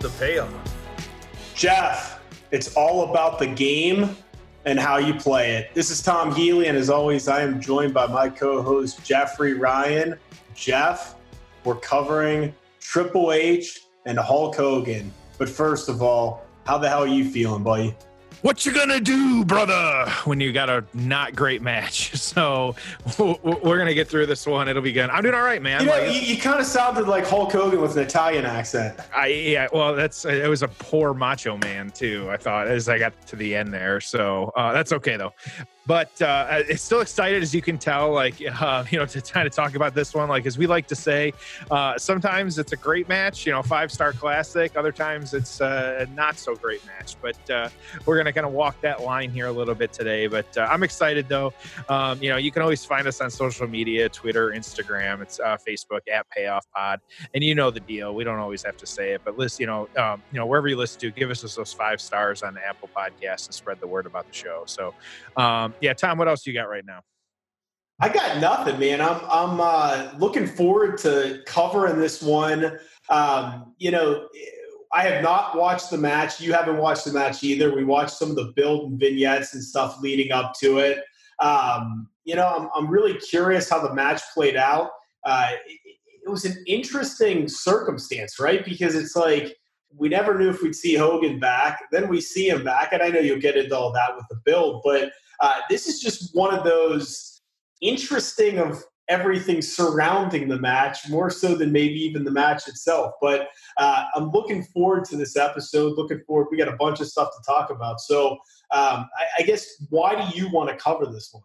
the payoff. Jeff, it's all about the game and how you play it. This is Tom Healy, and as always, I am joined by my co host, Jeffrey Ryan. Jeff, we're covering Triple H and Hulk Hogan. But first of all, how the hell are you feeling, buddy? What you gonna do, brother, when you got a not great match? So we're gonna get through this one. It'll be good. I'm doing all right, man. You, know, like, you, you kind of sounded like Hulk Hogan with an Italian accent. I yeah, well, that's it was a poor Macho Man too. I thought as I got to the end there. So uh, that's okay though but uh, it's still excited as you can tell like uh, you know to kind of talk about this one. Like as we like to say uh, sometimes it's a great match you know five star classic. Other times it's a not so great match. But uh, we're to kind of walk that line here a little bit today. But uh, i'm excited though. Um, you know you can always find us on social media twitter instagram. It's uh, facebook at payoff pod. And you know the deal. We don't always have to say it. But listen you know um, you know wherever you listen to give us those five stars on apple podcast and spread the word about the show. So um, yeah, Tom, what else you got right now? I got nothing, man. I'm I'm uh, looking forward to covering this one. Um, you know, I have not watched the match. You haven't watched the match either. We watched some of the build and vignettes and stuff leading up to it. Um, you know, I'm, I'm really curious how the match played out. Uh, it, it was an interesting circumstance, right? Because it's like we never knew if we'd see Hogan back. Then we see him back, and I know you'll get into all that with the build, but uh, this is just one of those interesting of everything surrounding the match, more so than maybe even the match itself. But uh, I'm looking forward to this episode. Looking forward. We got a bunch of stuff to talk about. So um, I, I guess why do you want to cover this one?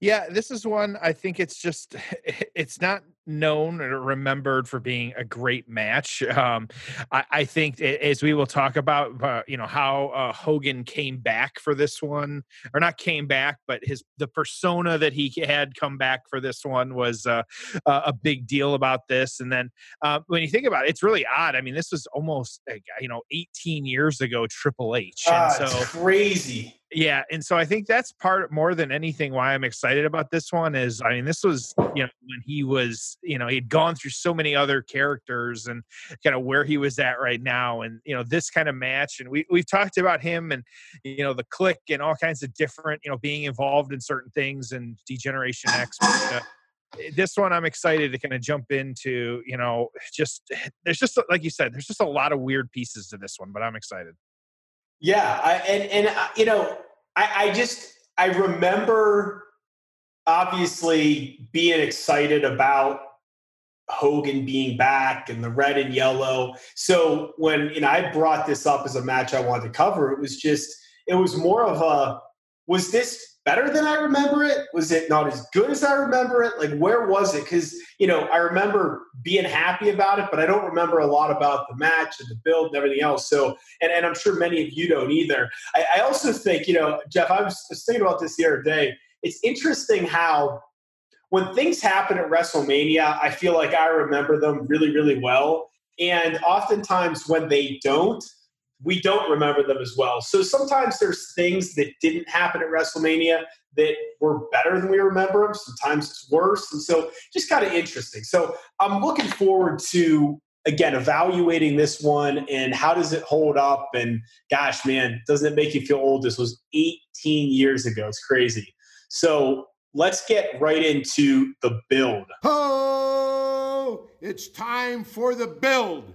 Yeah, this is one I think it's just it's not known or remembered for being a great match. Um, I, I, think as we will talk about, uh, you know, how uh, Hogan came back for this one, or not came back, but his the persona that he had come back for this one was uh, a big deal about this. And then uh, when you think about it, it's really odd. I mean, this was almost you know 18 years ago, Triple H, and ah, so crazy yeah and so i think that's part more than anything why i'm excited about this one is i mean this was you know when he was you know he'd gone through so many other characters and kind of where he was at right now and you know this kind of match and we, we've talked about him and you know the Kliq and all kinds of different you know being involved in certain things and degeneration x but, uh, this one i'm excited to kind of jump into you know just there's just like you said there's just a lot of weird pieces to this one but i'm excited. Yeah, I, and and uh, you know, I, I just I remember obviously being excited about Hogan being back and the red and yellow. So when you know I brought this up as a match I wanted to cover, it was just it was more of a was this better than I remember it? Was it not as good as I remember it? Like, where was it? Because, you know, I remember being happy about it, but I don't remember a lot about the match and the build and everything else. So, and, and I'm sure many of you don't either. I, I also think, you know, Jeff, I was, was thinking about this the other day. It's interesting how when things happen at WrestleMania, I feel like I remember them really, really well. And oftentimes when they don't, we don't remember them as well. So sometimes there's things that didn't happen at WrestleMania that were better than we remember them. Sometimes it's worse. And so just kind of interesting. So I'm looking forward to again evaluating this one and how does it hold up and gosh man doesn't it make you feel old this was 18 years ago it's crazy so let's get right into the build oh it's time for the build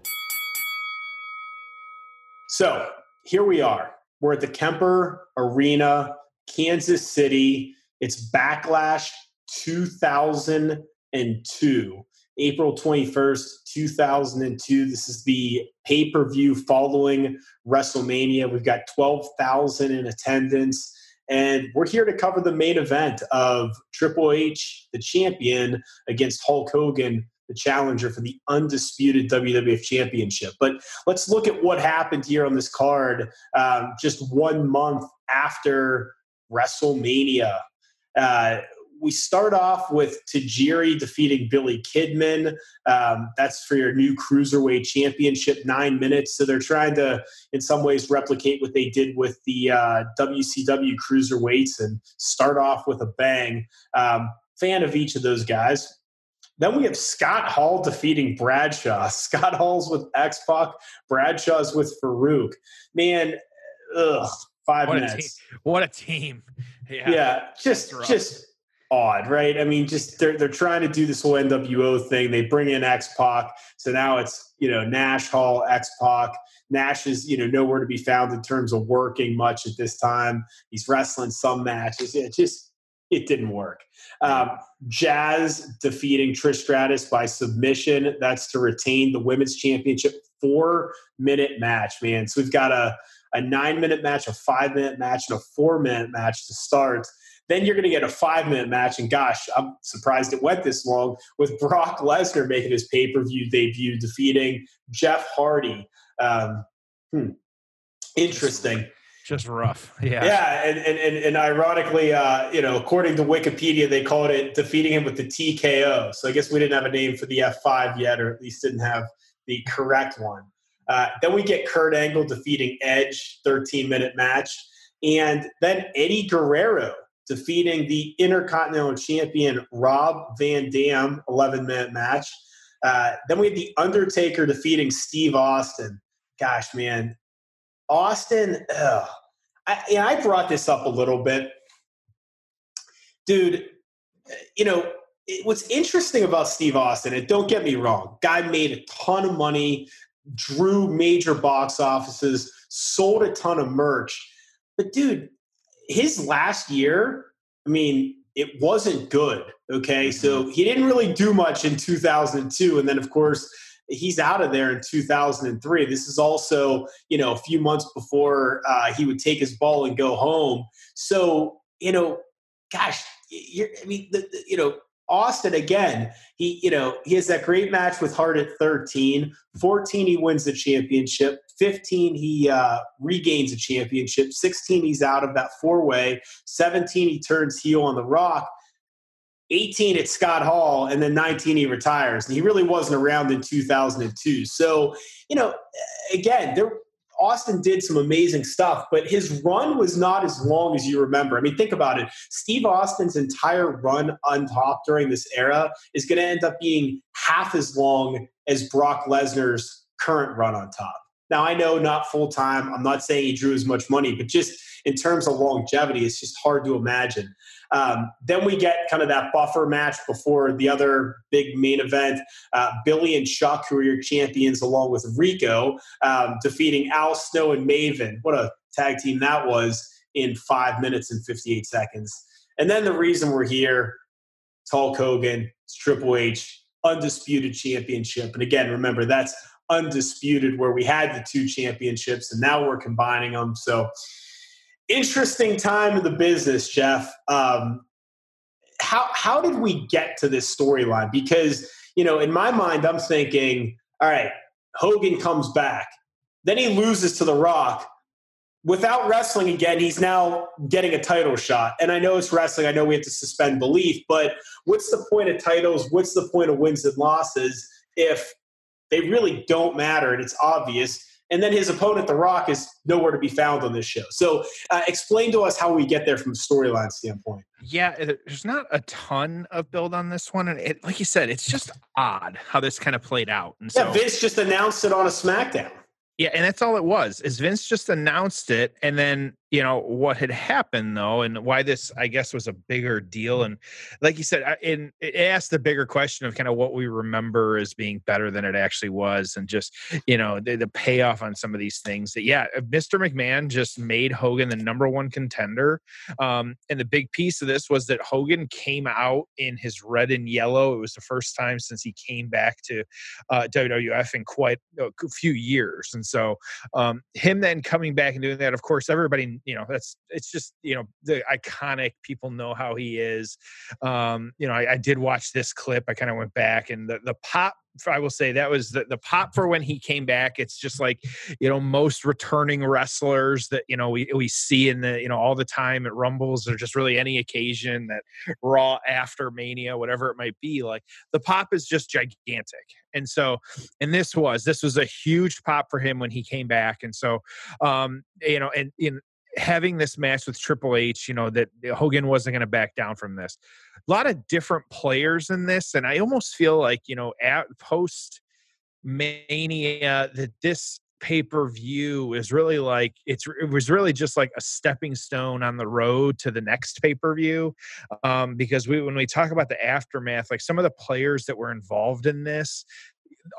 so here we are. We're at the Kemper Arena, Kansas City. It's Backlash 2002, April 21st, 2002. This is the pay per view following WrestleMania. We've got 12,000 in attendance. And we're here to cover the main event of Triple H, the champion, against Hulk Hogan, the challenger for the undisputed WWF Championship. But let's look at what happened here on this card um, just one month after WrestleMania. Uh, we start off with Tajiri defeating Billy Kidman. Um, that's for your new cruiserweight championship, nine minutes. So they're trying to, in some ways, replicate what they did with the uh, WCW cruiserweights and start off with a bang. Um, fan of each of those guys. Then we have Scott Hall defeating Bradshaw. Scott Hall's with X Pac, Bradshaw's with Faarooq. Man, ugh, five what minutes. A what a team! Yeah, yeah just just odd, right? I mean, just they're they're trying to do this whole NWO thing. They bring in X Pac, so now it's you know Nash Hall, X Pac. Nash is you know nowhere to be found in terms of working much at this time. He's wrestling some matches. It just it didn't work. Um, Jazz defeating Trish Stratus by submission. That's to retain the women's championship. Four minute match, man. So we've got a a nine minute match, a five minute match, and a four minute match to start. Then you're going to get a five minute match. And gosh, I'm surprised it went this long with Brock Lesnar making his pay per view debut, defeating Jeff Hardy. Um, hmm. Interesting. Just rough. Yeah. Yeah. And, and, and, and ironically, uh, you know, according to Wikipedia, they called it defeating him with the TKO. So I guess we didn't have a name for the F5 yet, or at least didn't have the correct one. Uh, then we get Kurt Angle defeating Edge, 13 minute match. And then Eddie Guerrero defeating the Intercontinental Champion Rob Van Dam, 11 minute match. Uh, then we had The Undertaker defeating Steve Austin. Gosh, man. Austin, ugh. I, know, I brought this up a little bit. Dude, you know, it, what's interesting about Steve Austin, and don't get me wrong, guy made a ton of money, drew major box offices, sold a ton of merch. But dude, his last year, I mean, it wasn't good. Okay. So mm-hmm. he didn't really do much in 2002. And then, of course, he's out of there in 2003. This is also, you know, a few months before uh, he would take his ball and go home. So, you know, gosh, I mean, the, the, you know, Austin again, he you know he has that great match with Hart at 13. 14 he wins the championship. 15 he uh, regains a championship. 16 he's out of that four way. 17 he turns heel on the Rock. 18 at Scott Hall, and then 19 he retires. And he really wasn't around in 2002. So you know, again, there Austin did some amazing stuff, but his run was not as long as you remember. I mean, think about it. Steve Austin's entire run on top during this era is going to end up being half as long as Brock Lesnar's current run on top. Now, I know not full time. I'm not saying he drew as much money, but just in terms of longevity, it's just hard to imagine. Um, then we get kind of that buffer match before the other big main event. Uh, Billy and Chuck, who are your champions, along with Rico, um, defeating Al Snow and Maven. What a tag team that was in five minutes and 58 seconds. And then the reason we're here, it's Hulk Hogan, it's Triple H, undisputed championship. And again, remember, that's undisputed where we had the two championships and now we're combining them. So interesting time in the business, Jeff. Um, how how did we get to this storyline? Because you know, in my mind, I'm thinking, all right, Hogan comes back, then he loses to The Rock. Without wrestling again, he's now getting a title shot. And I know it's wrestling. I know we have to suspend belief, but what's the point of titles? What's the point of wins and losses if they really don't matter and it's obvious? And then his opponent, The Rock, is nowhere to be found on this show. So, uh, explain to us how we get there from a storyline standpoint. Yeah, there's not a ton of build on this one, and it, like you said, it's just odd how this kind of played out. And so, Vince just announced it on a SmackDown. Yeah, and that's all it was. Is Vince just announced it, and then you know what had happened though, and why this I guess was a bigger deal. And like you said, it asked the bigger question of kind of what we remember as being better than it actually was, and just you know the, the payoff on some of these things. That yeah, uh, Mr. McMahon just made Hogan the number one contender, um, and the big piece of this was that Hogan came out in his red and yellow. It was the first time since he came back to uh, WWF in quite a few years, and so um, him then coming back and doing that, of course, everybody You know, that's it's just you know the iconic. People know how he is. Um, you know, I, I did watch this clip. I kind of went back and the the pop I will say that was the, the pop for when he came back. It's just like, you know, most returning wrestlers that, you know, we, we see in the, you know, all the time at Rumbles or just really any occasion that Raw after Mania, whatever it might be, like the pop is just gigantic. And so, and this was, this was a huge pop for him when he came back. And so, um, you know, and in, having this match with Triple H, you know, that Hogan wasn't going to back down from this. A lot of different players in this. And I almost feel like, you know, at post Mania, that this pay per view is really like it's it was really just like a stepping stone on the road to the next pay per view. Um, because we when we talk about the aftermath, like some of the players that were involved in this,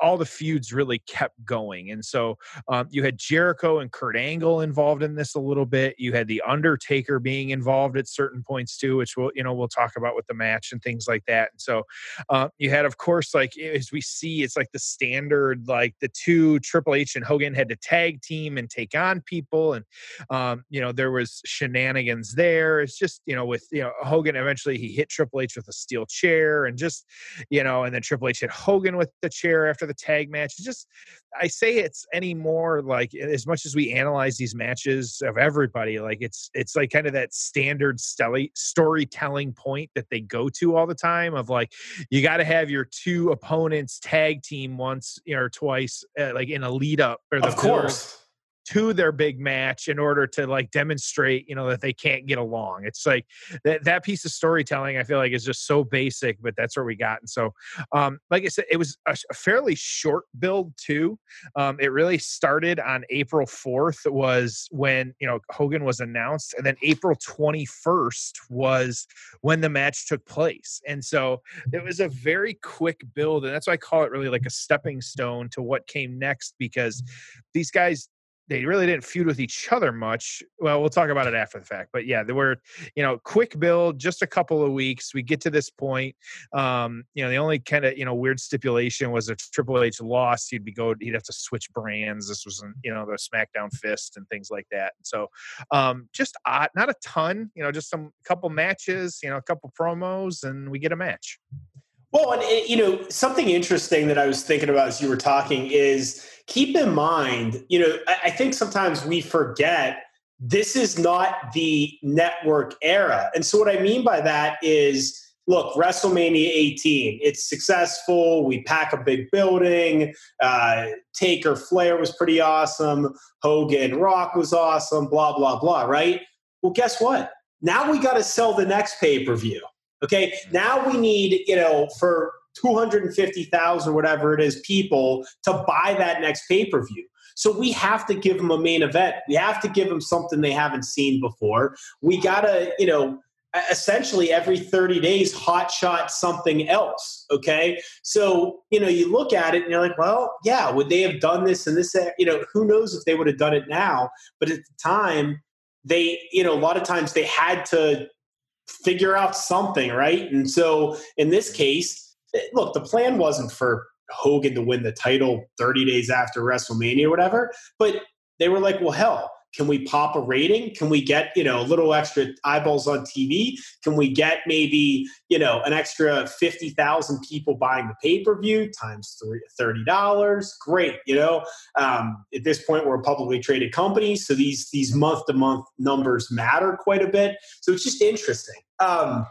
all the feuds really kept going. And so um, you had Jericho and Kurt Angle involved in this a little bit. You had the Undertaker being involved at certain points too, which we'll you know we'll talk about with the match and things like that. And so uh, you had, of course, like as we see, it's like the standard, like the two Triple H and Hogan had to tag team and take on people, and um, you know there was shenanigans there. It's just you know with you know Hogan eventually he hit Triple H with a steel chair, and just you know, and then Triple H hit Hogan with the chair after the tag match. It's just I say it's any more like as much as we analyze these matches of everybody, like it's it's like kind of that standard stelly storytelling point that they go to all the time of like you got to have your two opponents tag team once you know, or twice, uh, like in a lead up. Or the of course to their big match in order to like demonstrate you know that they can't get along. It's like that that piece of storytelling i feel like is just so basic but that's where we got and so um like i said it was a, a fairly short build too. Um it really started on april 4th was when you know hogan was announced and then april 21st was when the match took place. And so it was a very quick build and that's why i call it really like a stepping stone to what came next because these guys they really didn't feud with each other much. Well, we'll talk about it after the fact. But yeah, there were, you know, quick build, just a couple of weeks. We get to this point. Um, you know, the only kind of, you know, weird stipulation was if Triple H lost, he'd be go he'd have to switch brands. This was you know, the SmackDown fist and things like that. So um just odd, not a ton, you know, just some couple matches, you know, a couple promos, and we get a match. Well, and you know, something interesting that I was thinking about as you were talking is keep in mind, you know, I, I think sometimes we forget this is not the network era. And so what I mean by that is look, WrestleMania 18, it's successful. We pack a big building. Uh, Taker Flair was pretty awesome. Hogan Rock was awesome, blah, blah, blah, right? Well, guess what? Now we got to sell the next pay per view. Okay. Now we need, you know, for 250,000 whatever it is people to buy that next pay per view. So we have to give them a main event. We have to give them something they haven't seen before. We got to, you know, essentially every 30 days hot shot something else okay so you know you look at it and you're like well yeah would they have done this and this you know who knows if they would have done it now but at the time they you know a lot of times they had to figure out something right? And so in this case eh, look, the plan wasn't for Hogan to win the title 30 days after WrestleMania or whatever, but they were like, well, hell, can we pop a rating? Can we get, you know, a little extra eyeballs on TV? Can we get maybe, you know, an extra 50,000 people buying the pay-per-view times $30? Great. You know, um, at this point, we're a publicly traded company. So these, these month-to-month numbers matter quite a bit. So it's just interesting. Um,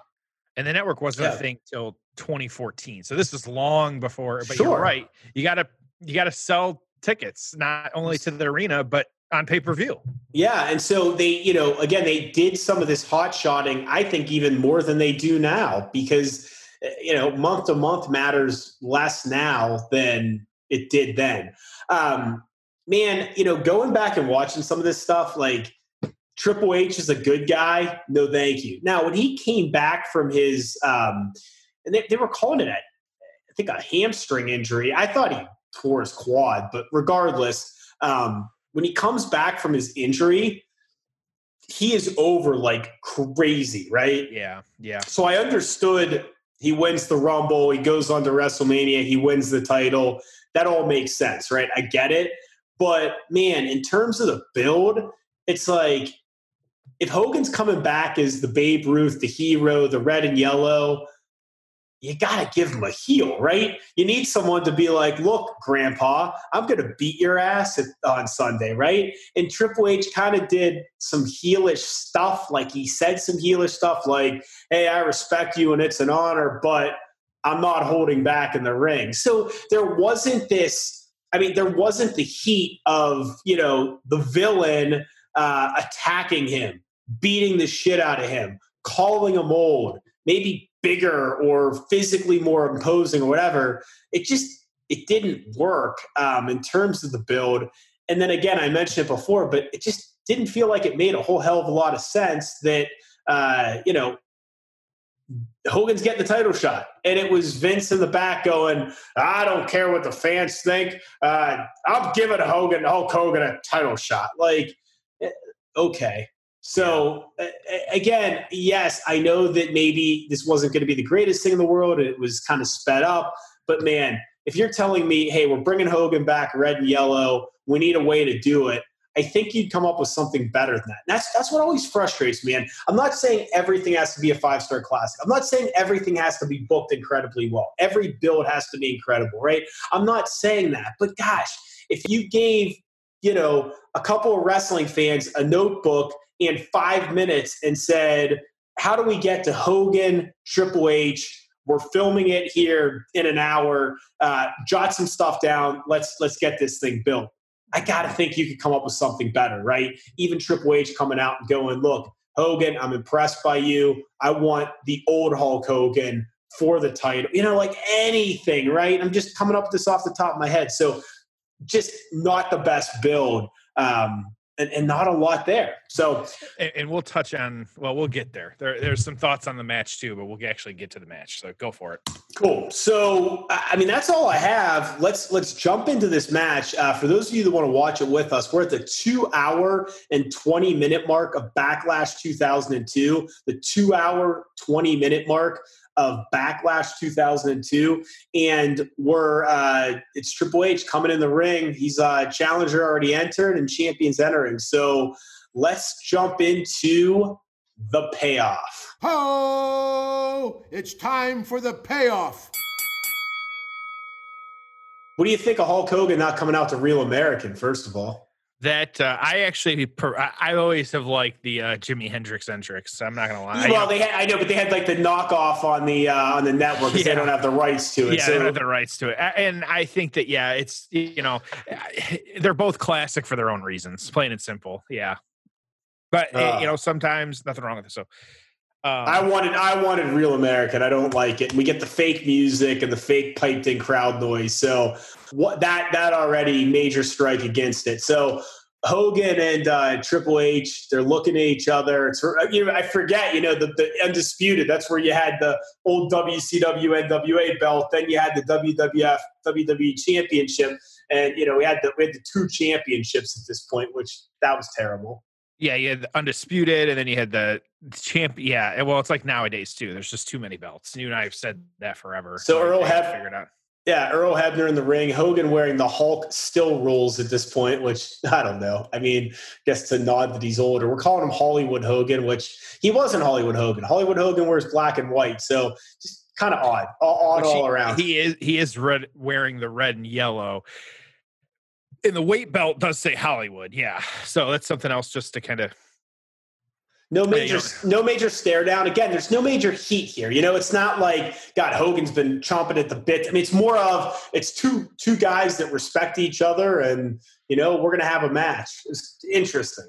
and the network wasn't yeah. a thing till 2014. So this was long before. But sure. you're right. You got to you got to sell tickets not only to the arena but on pay per view. Yeah, and so they, you know, again, they did some of this hot shotting. I think even more than they do now because eh, you know month to month matters less now than it did then. Um, man, you know, going back and watching some of this stuff, like Triple H is a good guy. No, thank you. Now, when he came back from his, um, and they, they were calling it, a, I think, a hamstring injury. I thought he tore his quad, but regardless, um, when he comes back from his injury, he is over like crazy, right? Yeah, yeah. So I understood he wins the Rumble, he goes on to WrestleMania, he wins the title. That all makes sense, right? I get it. But man, in terms of the build, it's like if Hogan's coming back as the Babe Ruth, the hero, the red and yellow, you got to give him a heel, right? You need someone to be like, look, grandpa, I'm going to beat your ass on Sunday, right? And Triple H kind of did some heelish stuff. Like he said some heelish stuff like, hey, I respect you and it's an honor, but I'm not holding back in the ring. So there wasn't this, I mean, there wasn't the heat of, you know, the villain uh, attacking him, beating the shit out of him, calling him old, maybe bigger or physically more imposing or whatever. It just it didn't work um, in terms of the build. And then again, I mentioned it before, but it just didn't feel like it made a whole hell of a lot of sense that uh, you know Hogan's getting the title shot, and it was Vince in the back going, "I don't care what the fans think. Uh, I'm giving Hogan Hulk Hogan a title shot." Like, eh, okay, so again, yes, I know that maybe this wasn't going to be the greatest thing in the world. It was kind of sped up, but man, if you're telling me, hey, we're bringing Hogan back, red and yellow, we need a way to do it. I think you'd come up with something better than that. And that's that's what always frustrates me. And I'm not saying everything has to be a five star classic. I'm not saying everything has to be booked incredibly well. Every build has to be incredible, right? I'm not saying that. But gosh, if you gave you know a couple of wrestling fans a notebook in five minutes and said, How do we get to Hogan, Triple H? We're filming it here in an hour. Uh, jot some stuff down. Let's let's get this thing built. I got to think you could come up with something better, right? Even Triple H coming out and going, "Look, Hogan, I'm impressed by you. I want the old Hulk Hogan for the title." You know, like anything, right? I'm just coming up with this off the top of my head. So, just not the best build. Um, and, and not a lot there. So, and, and, we'll touch on. Well, we'll get there. there. There's some thoughts on the match too, but we'll actually get to the match. So go for it. Cool. So, I mean, that's all I have. Let's let's jump into this match. Uh, for those of you that want to watch it with us, we're at the two hour and twenty minute mark of Backlash 2002. The two hour twenty minute mark of Backlash 2002, and we're uh, it's Triple H coming in the ring. He's a uh, challenger already entered and champions entering. So let's jump into the payoff. Oh, it's time for the payoff. What do you think of Hulk Hogan not coming out to Real American? First of all that uh, I actually per, I, always have liked the uh, Jimi Hendrix Hendrix. I'm not gonna lie. Well, they had, I know, but they had like the knockoff on the uh, on the network because yeah. they don't have the rights to it. Yeah, so. they don't have the rights to it, and I think that yeah, it's you know, they're both classic for their own reasons, plain and simple. Yeah, but you uh. know, sometimes nothing wrong with it. So. Um, I wanted I wanted real American. I don't like it. We get the fake music and the fake piped in crowd noise. So what that that already major strike against it. So Hogan and uh, Triple H, they're looking at each other. It's you know I forget you know the, the undisputed. That's where you had the old WCW NWA belt. Then you had the WWF WWE Championship, and you know we had the we had the two championships at this point, which that was terrible. Yeah, you had the undisputed, and then you had the champ. Yeah, well, it's like nowadays too. There's just too many belts. You and I have said that forever. So, so Earl had figured out. Yeah, Earl Hebner in the ring. Hogan wearing the Hulk still rules at this point, which I don't know. I mean, I guess to nod that he's older. We're calling him Hollywood Hogan, which he wasn't Hollywood Hogan. Hollywood Hogan wears black and white, so just kind of odd, odd all he, around. He is he is red, wearing the red and yellow and the weight belt does say Hollywood. Yeah. So that's something else just to kind of no major, no major stare down. Again, there's no major heat here. You know, it's not like God Hogan's been chomping at the bit. I mean, it's more of it's two two guys that respect each other, and you know, we're gonna have a match. It's interesting.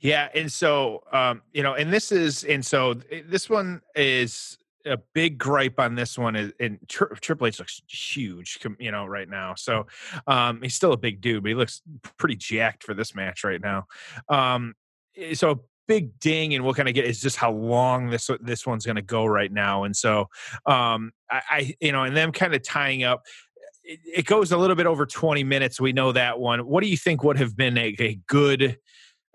Yeah, and so um, you know, and this is, and so this one is a big gripe on this one is and Tri- Triple H looks huge, you know, right now. So um, he's still a big dude, but he looks pretty jacked for this match right now. Um, eh, so big ding and we'll kind of get is just how long this this one's going to go right now and so um I, I you know and them kind of tying up it, it, goes a little bit over 20 minutes we know that one what do you think would have been a, a good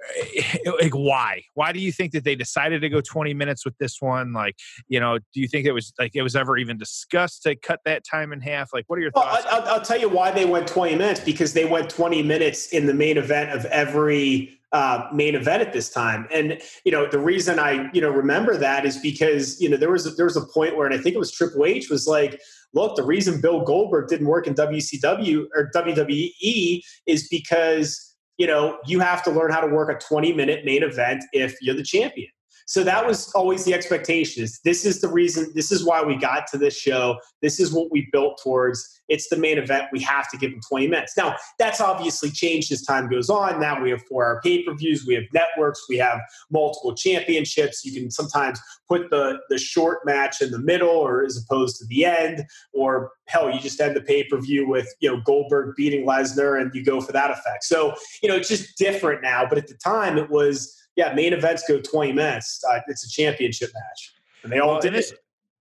like why? Why do you think that they decided to go 20 minutes with this one? Like you know do you think it was like it was ever even discussed to cut that time in half? Like what are your thoughts? Well, I'll, I'll, tell you why they went 20 minutes because they went 20 minutes in the main event of every uh, main event at this time. And you know, the reason I you know remember that is because you know there was a, there was a point where, and I think it was Triple H was like, look, the reason Bill Goldberg didn't work in WCW or WWE is because you know you have to learn how to work a 20 minute main event if you're the champion. So that was always the expectation. Is this is the reason? This is why we got to this show. This is what we built towards. It's the main event. We have to give them 20 minutes. Now that's obviously changed as time goes on. Now we have four hour pay per views. We have networks. We have multiple championships. You can sometimes put the the short match in the middle, or as opposed to the end, or hell, you just end the pay per view with you know Goldberg beating Lesnar, and you go for that effect. So you know it's just different now. But at the time, it was yeah, main events go 20 minutes. Uh, it's a championship match. And they all well, did and it.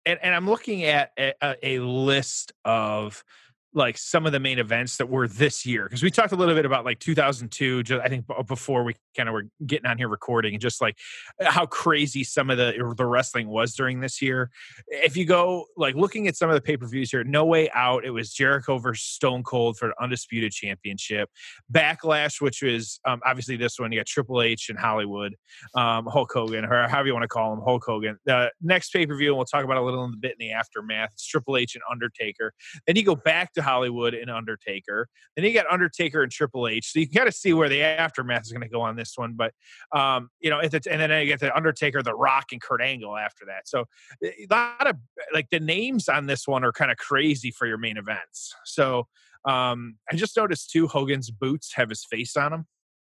And, and, I'm looking at a, a list of like some of the main events that were this year because we talked a little bit about like 2002 just, i think before we kind of were getting on here recording and just like how crazy some of the the wrestling was during this year. If you go like looking at some of the pay-per-views here no way out it was jericho versus stone cold for the undisputed championship. Backlash which was um, obviously this one you got triple h and hollywood um, hulk hogan or however you want to call him hulk hogan. The next pay-per-view and we'll talk about a little in a bit in the aftermath it's triple h and undertaker. Then you go back to Hollywood and Undertaker. Then you got Undertaker and Triple H. So you can kind of see where the aftermath is going to go on this one. But um, you know, and then you get the Undertaker, The Rock, and Kurt Angle after that. So eh, a lot of like the names on this one are kind of crazy for your main events. So um, I just noticed too, Hogan's boots have his face on them.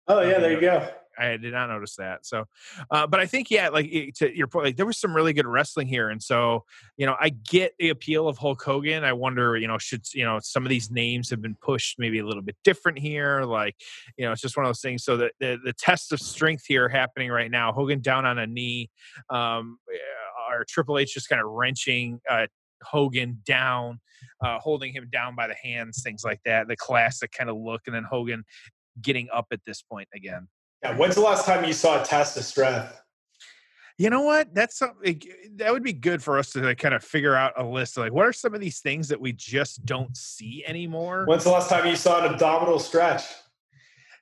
Oh yeah, there you go. I did not notice that. So, uh, but I think yeah, like to your point, like there was some really good wrestling here, and so you know, I get the appeal of Hulk Hogan. I wonder, you know, should you know some of these names have been pushed maybe a little bit different here? Like, you know, it's just one of those things. So the the, the test of strength here happening right now. Hogan down on a knee, um, or Triple H just kind of wrenching. Uh, Hogan down, uh, holding him down by the hands, things like that. The classic kind of look, and then Hogan getting up at this point again. Yeah. When's the last time you saw a test of strength? You know what? That's something that would be good for us to like, kind of figure out a list. Of, like, what are some of these things that we just don't see anymore? When's the last time you saw an abdominal stretch?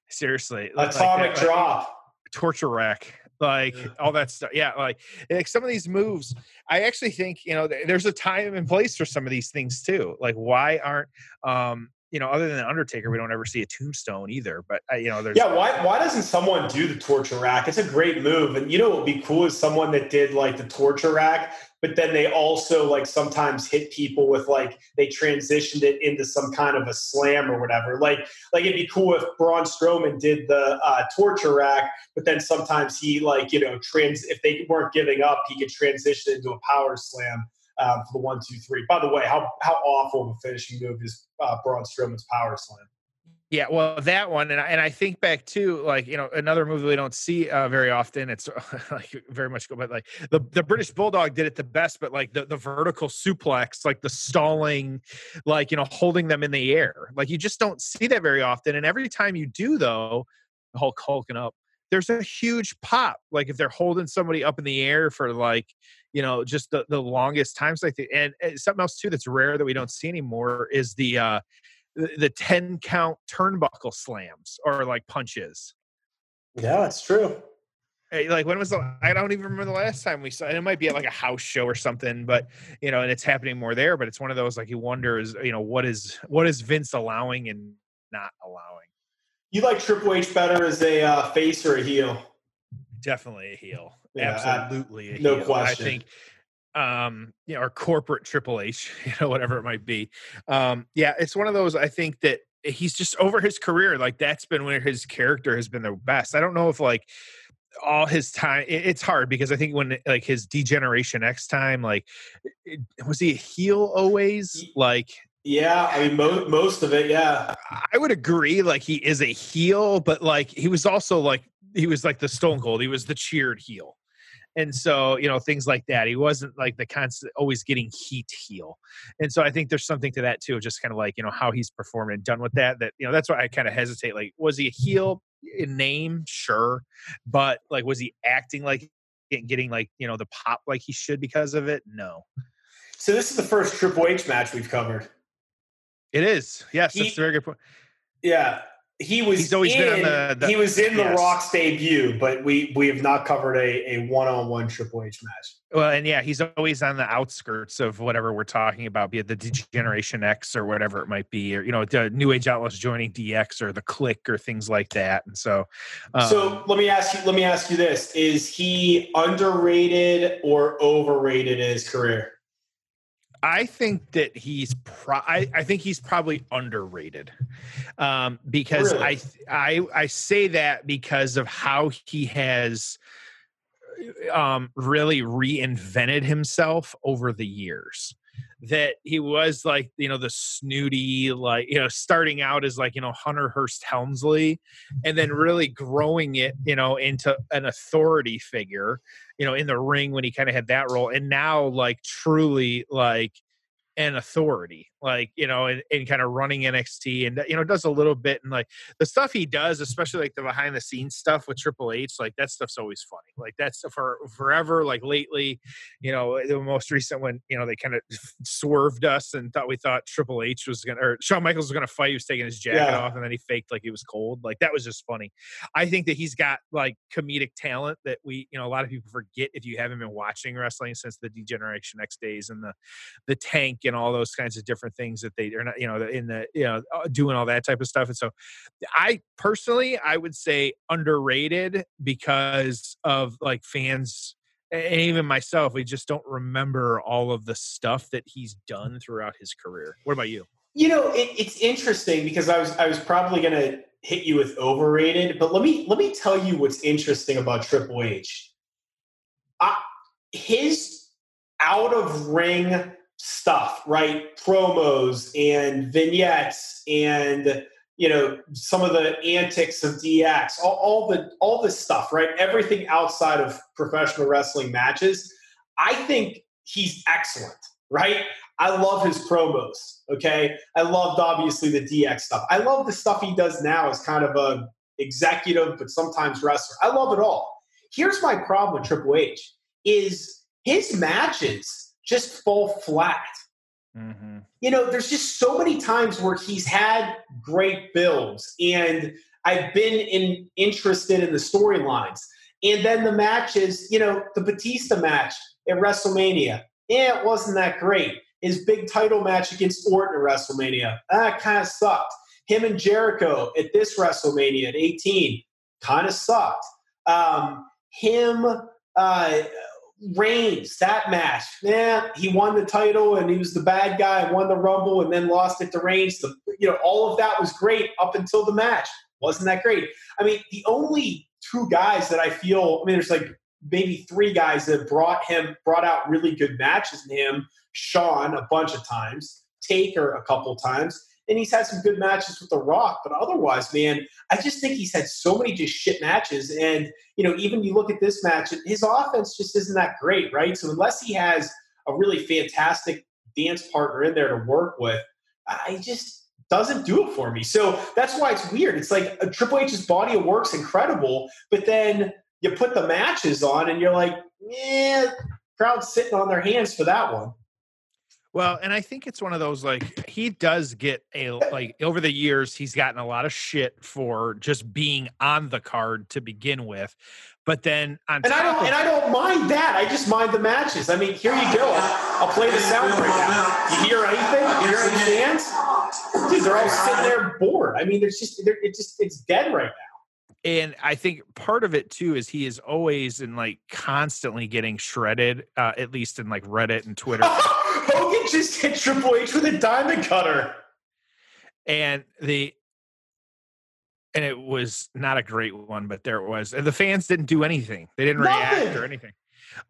Seriously, atomic like drop, like, torture rack, like yeah. all that stuff. Yeah, like like some of these moves. I actually think you know there's a time and place for some of these things too. Like, why aren't um you know, other than Undertaker, we don't ever see a tombstone either. But uh, you know, there's yeah. Why why doesn't someone do the torture rack? It's a great move, and you know, what would be cool is someone that did like the torture rack, but then they also like sometimes hit people with like they transitioned it into some kind of a slam or whatever. Like like it'd be cool if Braun Strowman did the uh, torture rack, but then sometimes he like you know trans if they weren't giving up, he could transition into a power slam um, for the one, two, three. By the way, how how awful of a finishing move is uh, Braun Strowman's power slam? Yeah, well, that one, and I, and I think back to like you know another movie we don't see uh, very often. It's like very much, go but like the the British Bulldog did it the best, but like the the vertical suplex, like the stalling, like you know holding them in the air, like you just don't see that very often. And every time you do, though, Hulk hulking up, there's a huge pop. Like if they're holding somebody up in the air for like, you know, just the, the longest times like the, and, and something else too that's rare that we don't see anymore is the uh the, the 10 count turnbuckle slams or like punches. Yeah, it's true. Hey, like when was the I don't even remember the last time we saw it. It might be at like a house show or something, but you know, and it's happening more there. But it's one of those like you wonder is you know what is what is Vince allowing and not allowing. You like Triple H better as a uh, face or a heel? Definitely a heel. Yeah, Absolutely a no heel. question. I think um you know or corporate triple h you know whatever it might be um yeah it's one of those i think that he's just over his career like that's been where his character has been the best i don't know if like all his time it's hard because i think when like his degeneration x time like was he a heel always like yeah, I mean, mo- most of it, yeah. I would agree. Like he is a heel, but like he was also like he was like the Stone Cold. He was the cheered heel, and so you know things like that. He wasn't like the constant always getting heat heel, and so I think there's something to that too. Just kind of like you know how he's performed and done with that. That you know that's why I kind of hesitate. Like, was he a heel in name? Sure, but like, was he acting like getting like you know the pop like he should because of it? No. So this is the first Triple H match we've covered. It is. Yes, he, that's a very good point. Yeah. he was He's always in, been on the- the- he was in the yes. Rock's debut, but we we have not covered a, a one-on-one Triple H match. Well, and yeah, he's always on the outskirts of whatever we're talking about, be it the Degeneration X or whatever it might be, or you know, the New Age Outlaws joining DX or the Kliq or things like that. And so, um, so let me ask you let me ask you this. Is he underrated or overrated in his career? I think that he's pro- I, I think he's probably underrated um, because Really? I I I say that because of how he has um, really reinvented himself over the years. That he was like you know the snooty like you know starting out as like you know Hunter Hearst Helmsley, and then mm-hmm. really growing it you know into an authority figure you know in the ring when he kind of had that role and now like truly like an authority like you know and, and kind of running nxt and you know does a little bit and like the stuff he does especially like the behind the scenes stuff with triple h like that stuff's always funny. Like that's for forever like lately you know eh, the most recent one you know they kind of swerved us and thought we thought triple h was gonna or shawn michaels was gonna fight he was taking his jacket Yeah. off and then he faked like he was cold. Like that was just funny. I think that he's got like comedic talent that we, you know, a lot of people forget if you haven't been watching wrestling since the Degeneration X days and the the tank and all those kinds of different things that they are not, you know, in the you know uh, doing all that type of stuff. And so, I personally, I would say underrated because of like fans. And even myself, we just don't remember all of the stuff that he's done throughout his career. What about you? You know, it, it's interesting because I was I was probably going to hit you with overrated, but let me let me tell you what's interesting about Triple H. I, his out of ring stuff, right? Promos and vignettes and you know some of the antics of DX, all, all the all this stuff, right? Everything outside of professional wrestling matches. I think he's excellent, right? I love his promos. Okay, I loved obviously the DX stuff. I love the stuff he does now as kind of a executive, but sometimes wrestler. I love it all. Here's my problem with Triple H: is his matches just fall flat. Mm-hmm. You know, there's just so many times where he's had great builds, and I've been in, interested in the storylines. And then the matches, you know, the Batista match at WrestleMania, yeah, it wasn't that great. His big title match against Orton at WrestleMania, that kind of sucked. Him and Jericho at this WrestleMania at 18, kind of sucked. Um, him, uh, Reigns, that match, man, he won the title and he was the bad guy, won the Rumble, and then lost it to Reigns. The, you know, all of that was great up until the match. Wasn't that great? I mean, the only two guys that I feel, I mean, there's like maybe three guys that brought him, brought out really good matches in him. Shawn a bunch of times, Taker a couple times, and he's had some good matches with The Rock. But otherwise, man, I just think he's had so many just shit matches. And, you know, even you look at this match, his offense just isn't that great, right? So unless he has a really fantastic dance partner in there to work with, I just doesn't do it for me. So that's why it's weird. It's like a Triple H's body of work's incredible, but then you put the matches on and you're like, yeah, crowd's sitting on their hands for that one. Well, and I think it's one of those like he does get a like over the years he's gotten a lot of shit for just being on the card to begin with, but then on And I don't of, and I don't mind that. I just mind the matches. I mean, here you go. I'll play the sound right now. You hear anything? You hear any fans? Dude, they're all sitting there bored. I mean, there's just they're, it just it's dead right now. and I think part of it too is he is always in like constantly getting shredded, uh, at least in like Reddit and Twitter. Hogan just hit Triple H with a diamond cutter. and the and it was not a great one, but there it was. And the fans didn't do anything; they didn't react or anything.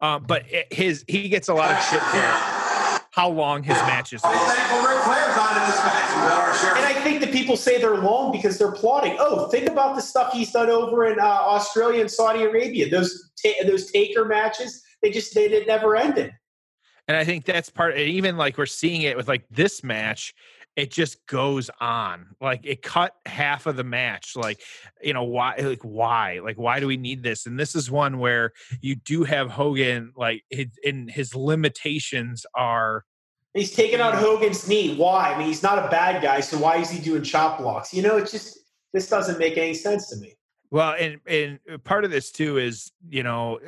Um, but it, his he gets a lot of shit for how long his matches. Are. thankful Ric Flair's not in this match. We got our share. And I think that people say they're long because they're plotting. Oh, think about the stuff he's done over in uh, Australia and Saudi Arabia. Those ta- those Taker matches, they just they, they never ended. And I think that's part. Even like we're seeing it with like this match, it just goes on. Like it cut half of the match. Like you know why? Like why? Like why do we need this? And this is one where you do have Hogan. Like in his limitations are He's taking out Hogan's knee. Why? I mean, he's not a bad guy, so why is he doing chop blocks? You know, it's just this doesn't make any sense to me. Well, and and part of this too is you know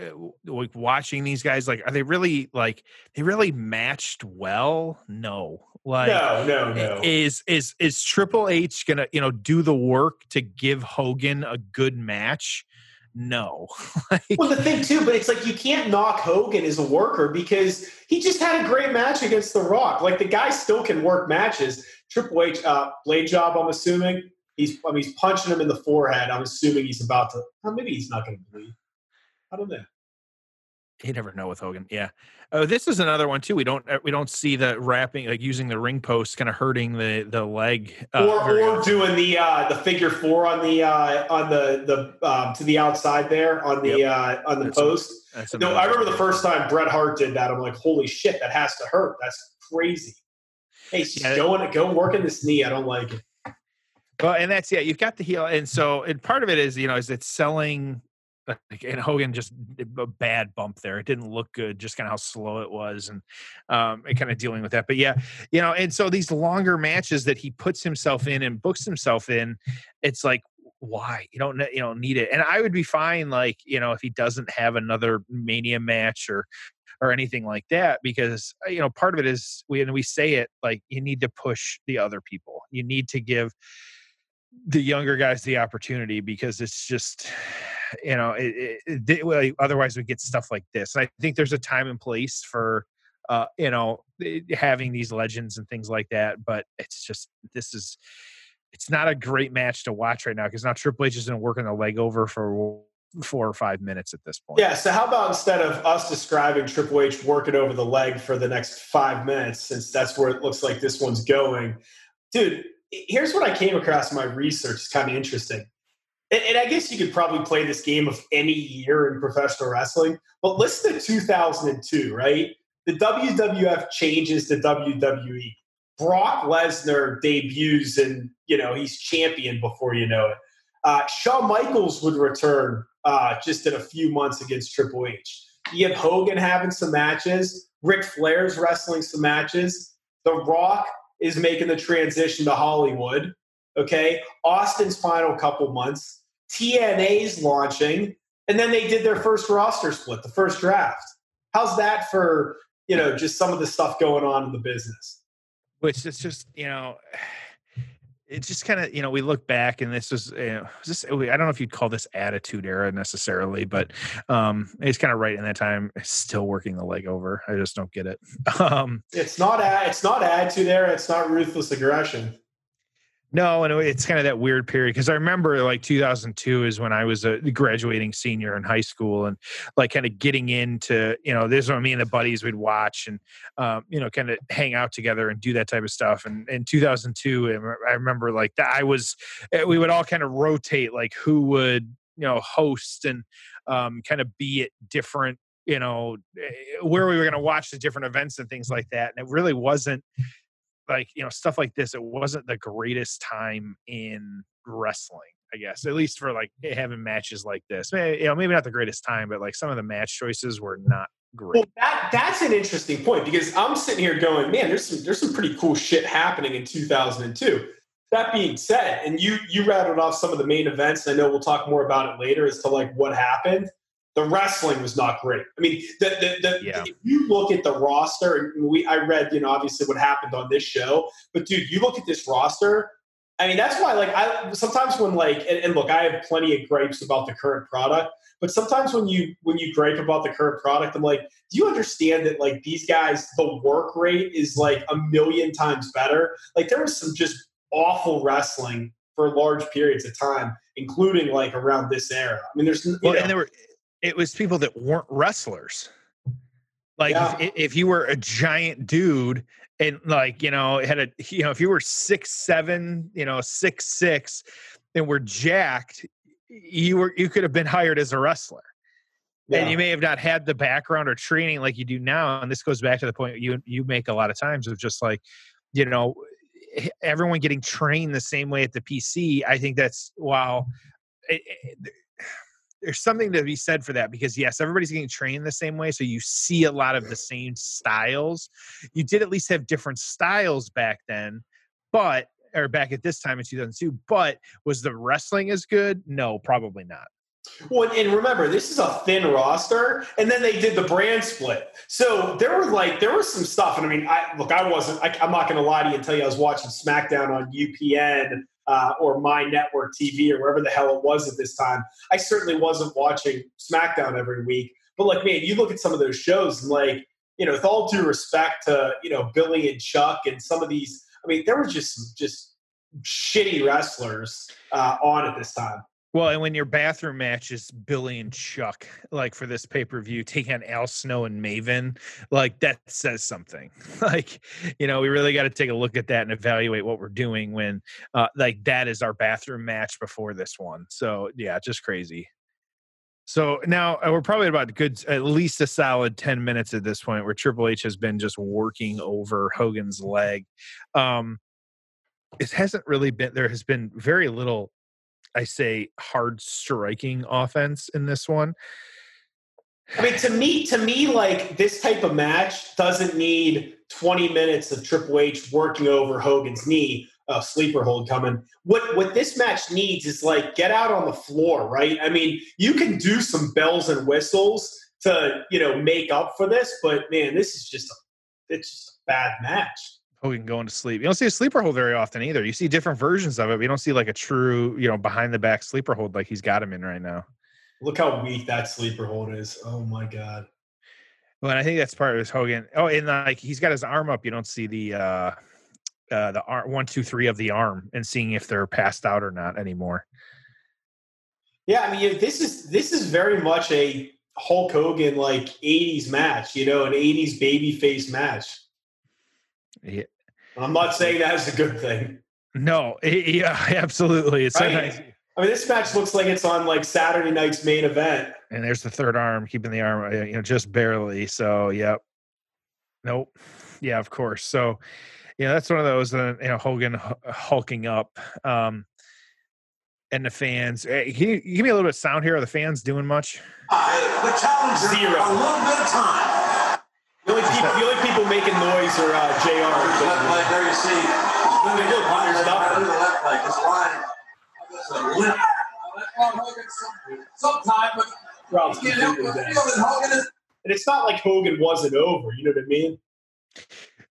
like watching these guys like are they really like they really matched well? No, like no, no, no. Is is is Triple H gonna you know do the work to give Hogan a good match? No. like, well, the thing too, but it's like you can't knock Hogan as a worker because he just had a great match against The Rock. Like the guy still can work matches. Triple H uh, blade job, I'm assuming. He's I mean he's punching him in the forehead. I'm assuming he's about to. Well, maybe he's not going to bleed. I don't know. You never know with Hogan. Yeah. Oh, this is another one too. We don't uh, we don't see the wrapping like using the ring post kind of hurting the the leg uh, or or doing the uh the figure four on the uh on the the um, to the outside there on the yep. uh on the that's post. A, no, I remember the first time Bret Hart did that. I'm like, holy shit, that has to hurt. That's crazy. Hey, just yeah, go and go working this knee. I don't like it. Well, and that's yeah, you've got the heel, and so and part of it is you know is it's selling. Like, and Hogan just a bad bump there. It didn't look good, just kind of how slow it was, and um, and kind of dealing with that. But yeah, you know, and so these longer matches that he puts himself in and books himself in, it's like why you don't you don't need it. And I would be fine, like you know, if he doesn't have another Mania match or or anything like that because uh, you know part of it is we and we say it like you need to push the other people you need to give the younger guys the opportunity because it's just you know it, it, it, otherwise we get stuff like this and i think there's a time and place for uh you know having these legends and things like that but it's just this is it's not a great match to watch right now because now triple h is going to work on the leg over for four or five minutes at this point. Yeah. So how about instead of us describing Triple H working over the leg for the next five minutes, since that's where it looks like this one's going, dude, here's what I came across in my research. It's kind of interesting. And, and I guess you could probably play this game of any year in professional wrestling, but listen to 2002, right? The WWF changes to WWE. Brock Lesnar debuts and, you know, he's champion before you know it. Uh, Shawn Michaels would return uh, just in a few months against Triple H. You have Hogan having some matches. Ric Flair's wrestling some matches. The Rock is making the transition to Hollywood. Okay. Austin's final couple months. TNA's launching. And then they did their first roster split, the first draft. How's that for, you know, just some of the stuff going on in the business? Which is just, you know, it's just kind of you know we look back and this was you know, I don't know if you'd call this attitude era necessarily, but um, it's kind of right in that time. Still working the leg over. I just don't get it. Um, it's not it's not attitude era. It's not ruthless aggression. No, and it's kind of that weird period because I remember like 2002 is when I was a graduating senior in high school and like kind of getting into you know this is what me and the buddies would watch and um, you know kind of hang out together and do that type of stuff. And in 2002, I remember like that I was eh, we would all kind of rotate like who would you know host and um, kind of be at different you know eh, where we were going to watch the different events and things like that. And it really wasn't like you know stuff like this it wasn't the greatest time in wrestling i guess at least for like having matches like this. Maybe, you know maybe not the greatest time but like some of the match choices were not great. well, that that's an interesting point because i'm sitting here going man there's some there's some pretty cool shit happening in 2002 that being said and you you rattled off some of the main events i know we'll talk more about it later as to like what happened the wrestling was not great. I mean, the, the, the, yeah. if you look at the roster, and we I read, you know, obviously what happened on this show, but dude, you look at this roster. I mean, that's why, like, I sometimes when like, and, and look, I have plenty of gripes about the current product, but sometimes when you when you gripe about the current product, I'm like, do you understand that like these guys, the work rate is like a million times better? Like, there was some just awful wrestling for large periods of time, including like around this era. I mean, there's well, know, and there were it was people that weren't wrestlers. Like yeah. if, if you were a giant dude and like you know had a you know if you were six seven you know six six and were jacked you were you could have been hired as a wrestler yeah. and you may have not had the background or training like you do now and this goes back to the point you you make a lot of times of just like you know eh, everyone getting trained the same way at the pc i think that's wow it, it, there's something to be said for that because yes, everybody's getting trained the same way, so you see a lot of the same styles. You did at least have different styles back then, but or back at this time in 2002. But was the wrestling as good? No, probably not. Well, and remember, this is a thin roster, and then they did the brand split. So there were like there was some stuff, and I mean, I look, I wasn't. I, am not going to lie to you and tell you I was watching SmackDown on UPN uh, or My Network TV or wherever the hell it was at this time. I certainly wasn't watching SmackDown every week, but like, man, you look at some of those shows, and like, you know, with all due respect to you know Billy and Chuck and some of these, I mean, there were just just shitty wrestlers uh, on at this time. Well, and when your bathroom match is Billy and Chuck, like for this pay per view, taking on Al Snow and Maven, like that says something. like, you know, we really got to take a look at that and evaluate what we're doing when, uh, like, that is our bathroom match before this one. So, yeah, just crazy. So now uh, we're probably about good, at least a solid 10 minutes at this point where Triple H has been just working over Hogan's leg. Um, it hasn't really been, there has been very little I say hard striking offense in this one. I mean, to me, to me, like this type of match doesn't need 20 minutes of Triple H working over Hogan's knee, a sleeper hold coming. What what this match needs is like get out on the floor, right? I mean, you can do some bells and whistles to you know make up for this, but man, this is just a it's just a bad match. Hogan going to sleep. You don't see a sleeper hold very often either. You see different versions of it, but you don't see like a true, you know, behind the back sleeper hold like he's got him in right now. Look how weak that sleeper hold is. Oh my god. Well, and I think that's part of his Hogan. Oh, and like he's got his arm up. You don't see the uh uh the arm one, two, three of the arm and seeing if they're passed out or not anymore. Yeah, I mean this is this is very much a Hulk Hogan like 80s match, you know, an 80s baby face match. Yeah. I'm not saying that's a good thing. No, yeah, absolutely. It's right? nice. I mean, this match looks like it's on like Saturday night's main event. And there's the third arm, keeping the arm, uh, you know, just barely. So, yep. Nope. Yeah, of course. So, yeah, that's one of those. Uh, you know, Hogan hulking up, um, and the fans. Hey, can you give me a little bit of sound here? Are the fans doing much? Uh, the challenge zero. A little bit of time. The only people, the only people making noise are uh, JR. Left leg, there you see. Moving look, there's nothing. The left leg, this line. Sometime, but Rob's completely dead. And it's not like Hogan wasn't over. You know what I mean?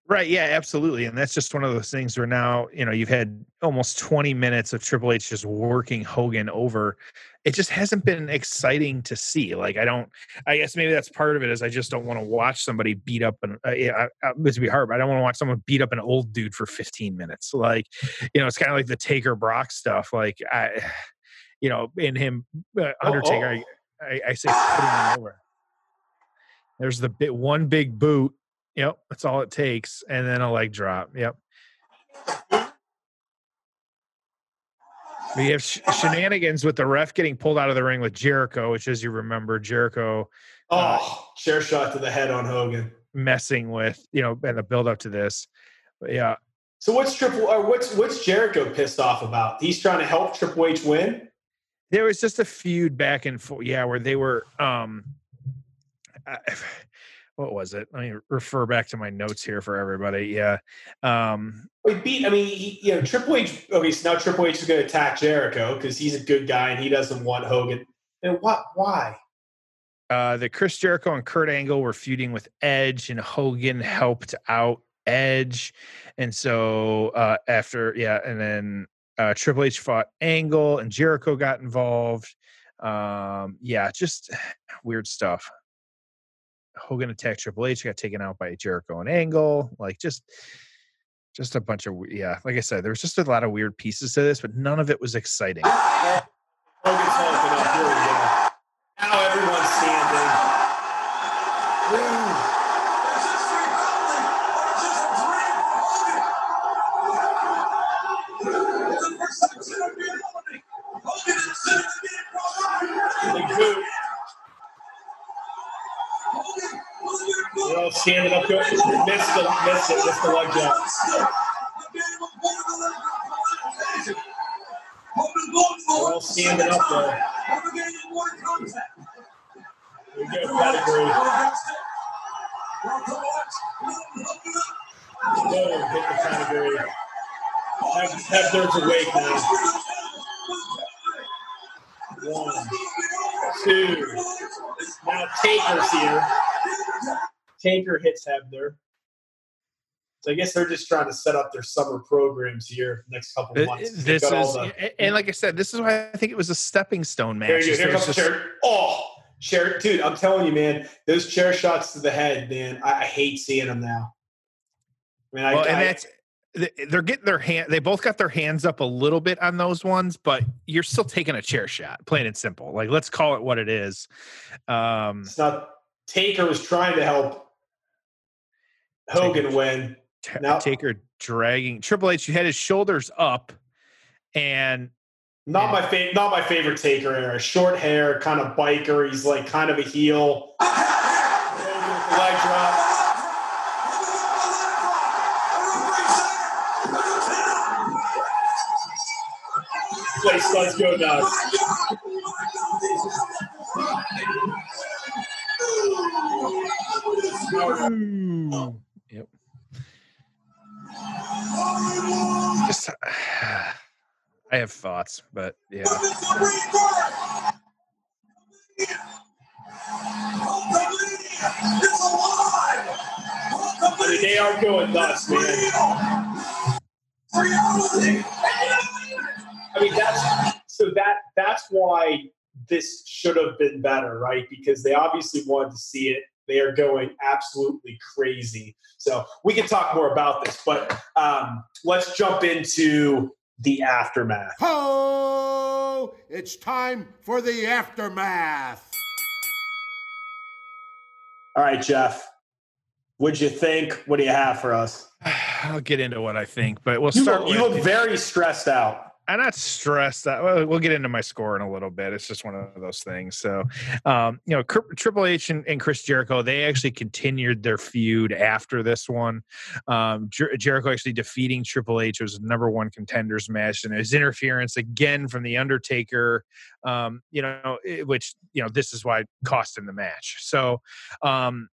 Right. Yeah, absolutely. And that's just one of those things where now, you know, you've had almost 20 minutes of Triple H just working Hogan over. It just hasn't been exciting to see. Like, I don't, I guess maybe that's part of it is I just don't want to watch somebody beat up and, uh, yeah, it's be hard, but I don't want to watch someone beat up an old dude for 15 minutes. Like, you know, it's kind of like the Taker Brock stuff. Like, I, you know, in him, uh, Undertaker, oh, oh. I, I, I say putting him over. There's the bit, one big boot Yep, that's all it takes, and then a leg drop. Yep. We have sh- shenanigans with the ref getting pulled out of the ring with Jericho, which, as you remember, Jericho. Uh, oh, uh, chair shot to the head on Hogan. Messing with you know, and the build up to this. But yeah. So what's Triple? Or what's what's Jericho pissed off about? He's trying to help Triple H win. There was just a feud back and forth, yeah, where they were. um I, what was it? Let me refer back to my notes here for everybody. Yeah. Um, we beat, I mean, he, you know, Triple H, okay, so now Triple H is going to attack Jericho because he's a good guy and he doesn't want Hogan. And what, why? Uh, that Chris Jericho and Kurt Angle were feuding with Edge and Hogan helped out Edge. And so uh, after, yeah, and then uh, Triple H fought Angle and Jericho got involved. Um, yeah, just weird stuff. Hogan attacked Triple H, got taken out by Jericho and Angle. Like just just a bunch of yeah, like I said, there was just a lot of weird pieces to this, but none of it was exciting. Now everyone's standing. Standing up. Missed the, missed it. Missed the leg jump. All standing up there. We get pedigree. Whoa, hit the pedigree. Hebner's awake now. One, two. Now Taker's here. Taker hits Hebner. So I guess they're just trying to set up their summer programs here next couple of months. This is, the, and like I said, this is why I think it was a stepping stone match. There you go. Here comes just, chair. Oh, chair, dude! I'm telling you, man, those chair shots to the head, man. I, I hate seeing them now. I mean, well, and I, that's they're getting their hand they both got their hands up a little bit on those ones but you're still taking a chair shot plain and simple like let's call it what it is um it's not taker was trying to help hogan taker, win. t- now, taker dragging triple h had his shoulders up and not and, my favorite not my favorite taker era. Short hair kind of biker he's like kind of a heel. Leg drop place go nuts. Yep. Just, I have thoughts, but yeah. They are going nuts, man. I mean, that's so that that's why this should have been better, right? Because they obviously wanted to see it. They are going absolutely crazy. So we can talk more about this, but um, let's jump into the aftermath. Oh, it's time for the aftermath. All right, Jeff. What'd you think? What do you have for us? I'll get into what I think, but we'll you start. Look, with, you look very stressed out. I'm not stressed. That well, we'll get into my score in a little bit. It's just one of those things. So, um, you know, Triple H and, and, Chris Jericho they actually continued their feud after this one. Um, Jer- Jericho actually defeating Triple H was number one contenders match, and his interference again from the Undertaker. Um, you know, which you know this is why cost him the match. So, um,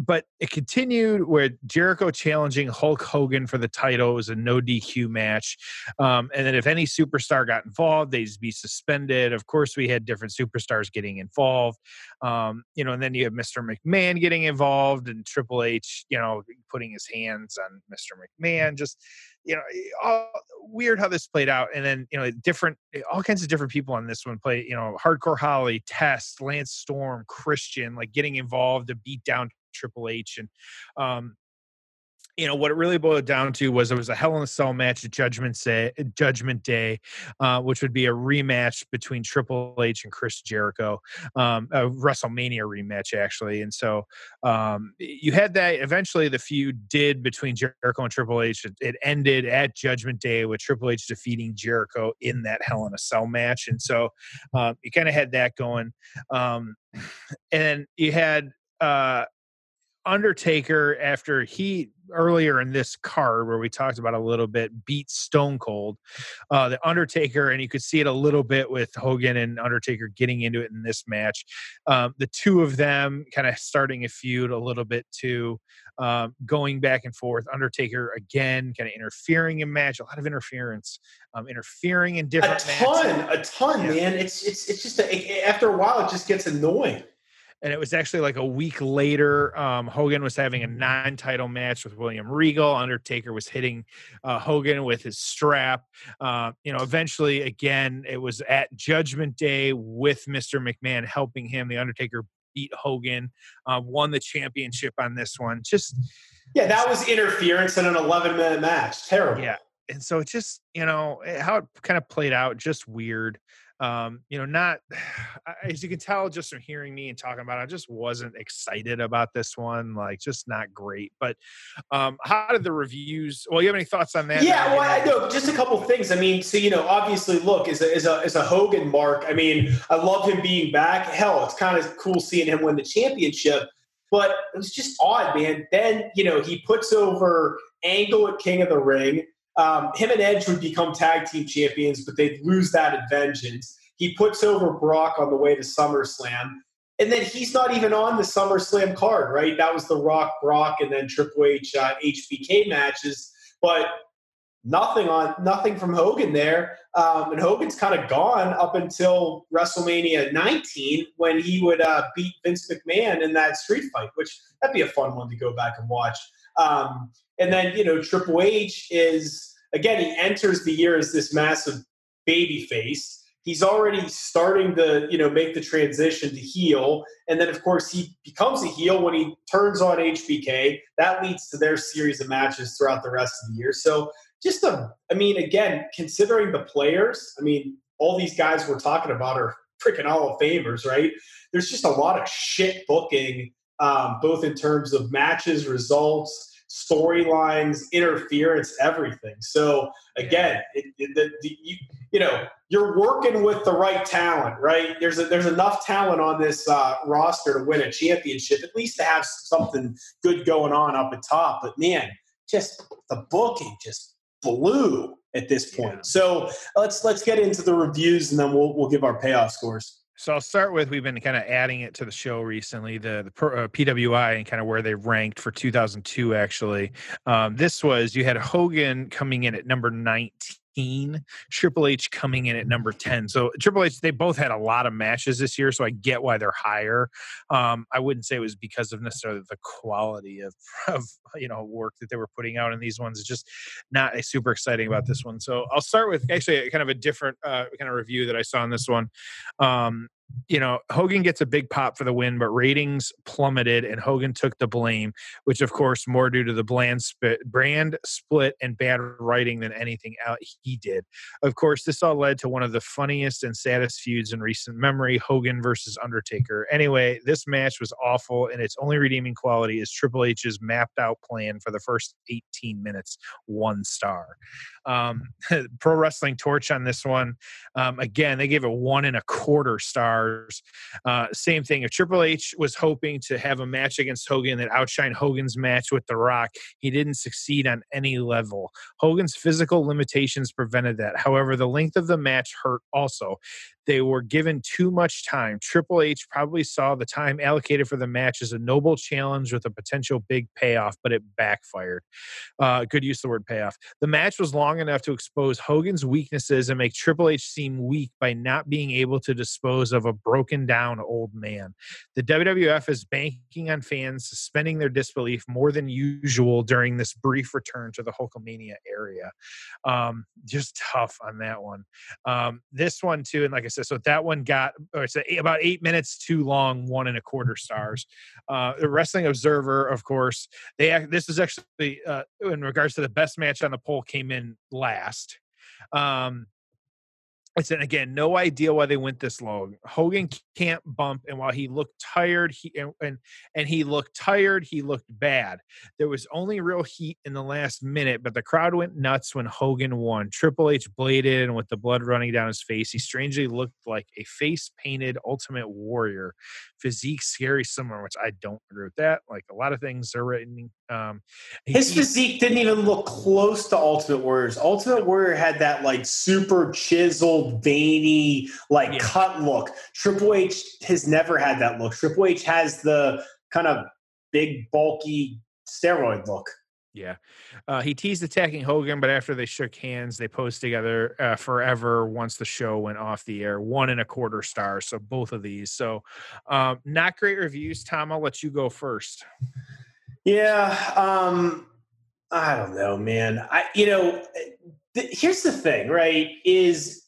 but it continued where Jericho challenging Hulk Hogan for the title it was a no DQ match, um, and then if any superstar got involved, they'd be suspended. Of course, we had different superstars getting involved, um, you know, and then you have Mr. McMahon getting involved and Triple H, you know, putting his hands on Mr. McMahon. Just you know, all, weird how this played out. And then, you know, different, all kinds of different people on this one play, you know, Hardcore Holly, Test, Lance Storm, Christian, like getting involved to beat down Triple H. And, um, you know what it really boiled down to was it was a Hell in a Cell match at Judgment Day, Judgment Day, uh, which would be a rematch between Triple H and Chris Jericho, um, a WrestleMania rematch actually. And so um, you had that. Eventually, the feud did between Jericho and Triple H. It, it ended at Judgment Day with Triple H defeating Jericho in that Hell in a Cell match. And so uh, you kind of had that going, um, and you had. Uh, Undertaker after he earlier in this card where we talked about a little bit beat Stone Cold, uh, the Undertaker, and you could see it a little bit with Hogan and Undertaker getting into it in this match. Um, the two of them kind of starting a feud a little bit too, um, going back and forth. Undertaker again, kind of interfering in match, a lot of interference, um, interfering in different. A ton, matches. a ton, yeah. man. It's it's it's just a, after a while, it just gets annoying and it was actually like a week later. Um, Hogan was having a non-title match with William Regal. Undertaker was hitting uh, Hogan with his strap. Uh, you know, eventually, again, it was at Judgment Day with Mr. McMahon helping him. The Undertaker beat Hogan, uh, won the championship on this one. Just yeah, that was interference in an 11-minute match. Terrible. Yeah, and so it just you know eh, how it kind of played out, just weird um, you know, not as you can tell just from hearing me and talking about it, I just wasn't excited about this one. Like, just not great. But um, how did the reviews? Well, you have any thoughts on that? Yeah, well, I know just a couple things. I mean, so you know, obviously, look, as a, as a as a Hogan mark. I mean, I love him being back. Hell, it's kind of cool seeing him win the championship. But it was just odd, man. Then you know he puts over Angle at King of the Ring. Um, him and Edge would become tag team champions, but they'd lose that at Vengeance. He puts over Brock on the way to SummerSlam. And then he's not even on the SummerSlam card, right? That was the Rock, Brock, and then Triple H uh, HBK matches. But nothing on nothing from Hogan there. Um, and Hogan's kind of gone up until WrestleMania 19 when he would uh, beat Vince McMahon in that street fight, which that'd be a fun one to go back and watch. Um, and then you know Triple H is again he enters the year as this massive baby face. He's already starting to you know make the transition to heel, and then of course he becomes a heel when he turns on HBK. That leads to their series of matches throughout the rest of the year. So just a, I mean, again, considering the players, I mean, all these guys we're talking about are freaking Hall of Famers, right? There's just a lot of shit booking, um, both in terms of matches, results, storylines, interference, everything. So again, it, it, the, the, you, you, know, you're working with the right talent, right? There's a, there's enough talent on this uh, roster to win a championship, at least to have something good going on up at top. But man, just the booking just blew at this point. Yeah. So let's let's get into the reviews and then we'll we'll give our payoff scores. So I'll start with we've been kind of adding it to the show recently, the, the uh, PWI and kind of where they ranked for 2002. Actually, um, this was you had Hogan coming in at number 19 Triple H coming in at number 10. So Triple H, they both had a lot of matches this year, so I get why they're higher. Um, I wouldn't say it was because of necessarily the quality of, of you know work that they were putting out in these ones. It's just not super exciting about this one. So I'll start with actually kind of a different uh, kind of review that I saw on this one. Um, you know, Hogan gets a big pop for the win, but ratings plummeted and Hogan took the blame, which of course more due to the bland spit, brand split and bad writing than anything he did. Of course, this all led to one of the funniest and saddest feuds in recent memory, Hogan versus Undertaker. Anyway, this match was awful and its only redeeming quality is Triple H's mapped out plan for the first 18 minutes, one star. Um, Pro Wrestling Torch on this one. Um, again, they gave it one and a quarter stars. Uh, same thing. If Triple H was hoping to have a match against Hogan that outshine Hogan's match with The Rock, he didn't succeed on any level. Hogan's physical limitations prevented that. However, the length of the match hurt also. They were given too much time. Triple H probably saw the time allocated for the match as a noble challenge with a potential big payoff, but it backfired. Uh, good use of the word payoff. The match was long enough to expose Hogan's weaknesses and make Triple H seem weak by not being able to dispose of a broken down old man. The WWF is banking on fans suspending their disbelief more than usual during this brief return to the Hulkamania area. Um, just tough on that one. Um, this one, too, and like I so that one got it's about eight minutes too long, one and a quarter stars. Uh, the Wrestling Observer, of course, they this is actually uh, in regards to the best match on the poll came in last. Um, it's again no idea why they went this long. Hogan can't bump and while he looked tired he and, and and he looked tired he looked bad. There was only real heat in the last minute but the crowd went nuts when hogan won. Triple h bladed and with the blood running down his face he strangely looked like a face painted ultimate warrior. Physique scary similar which i don't agree with that like a lot of things are written um his he, physique didn't even look close to ultimate warriors ultimate warrior had that like super chiseled veiny, like yeah. cut look. Triple H has never had that look. Triple H has the kind of big, bulky steroid look. Yeah. Uh, he teased attacking Hogan, but after they shook hands, they posed together uh, forever once the show went off the air. One and a quarter stars. So both of these. So um, not great reviews. Tom, I'll let you go first. Yeah. Um, I don't know, man. I, you know, th- here's the thing, right? Is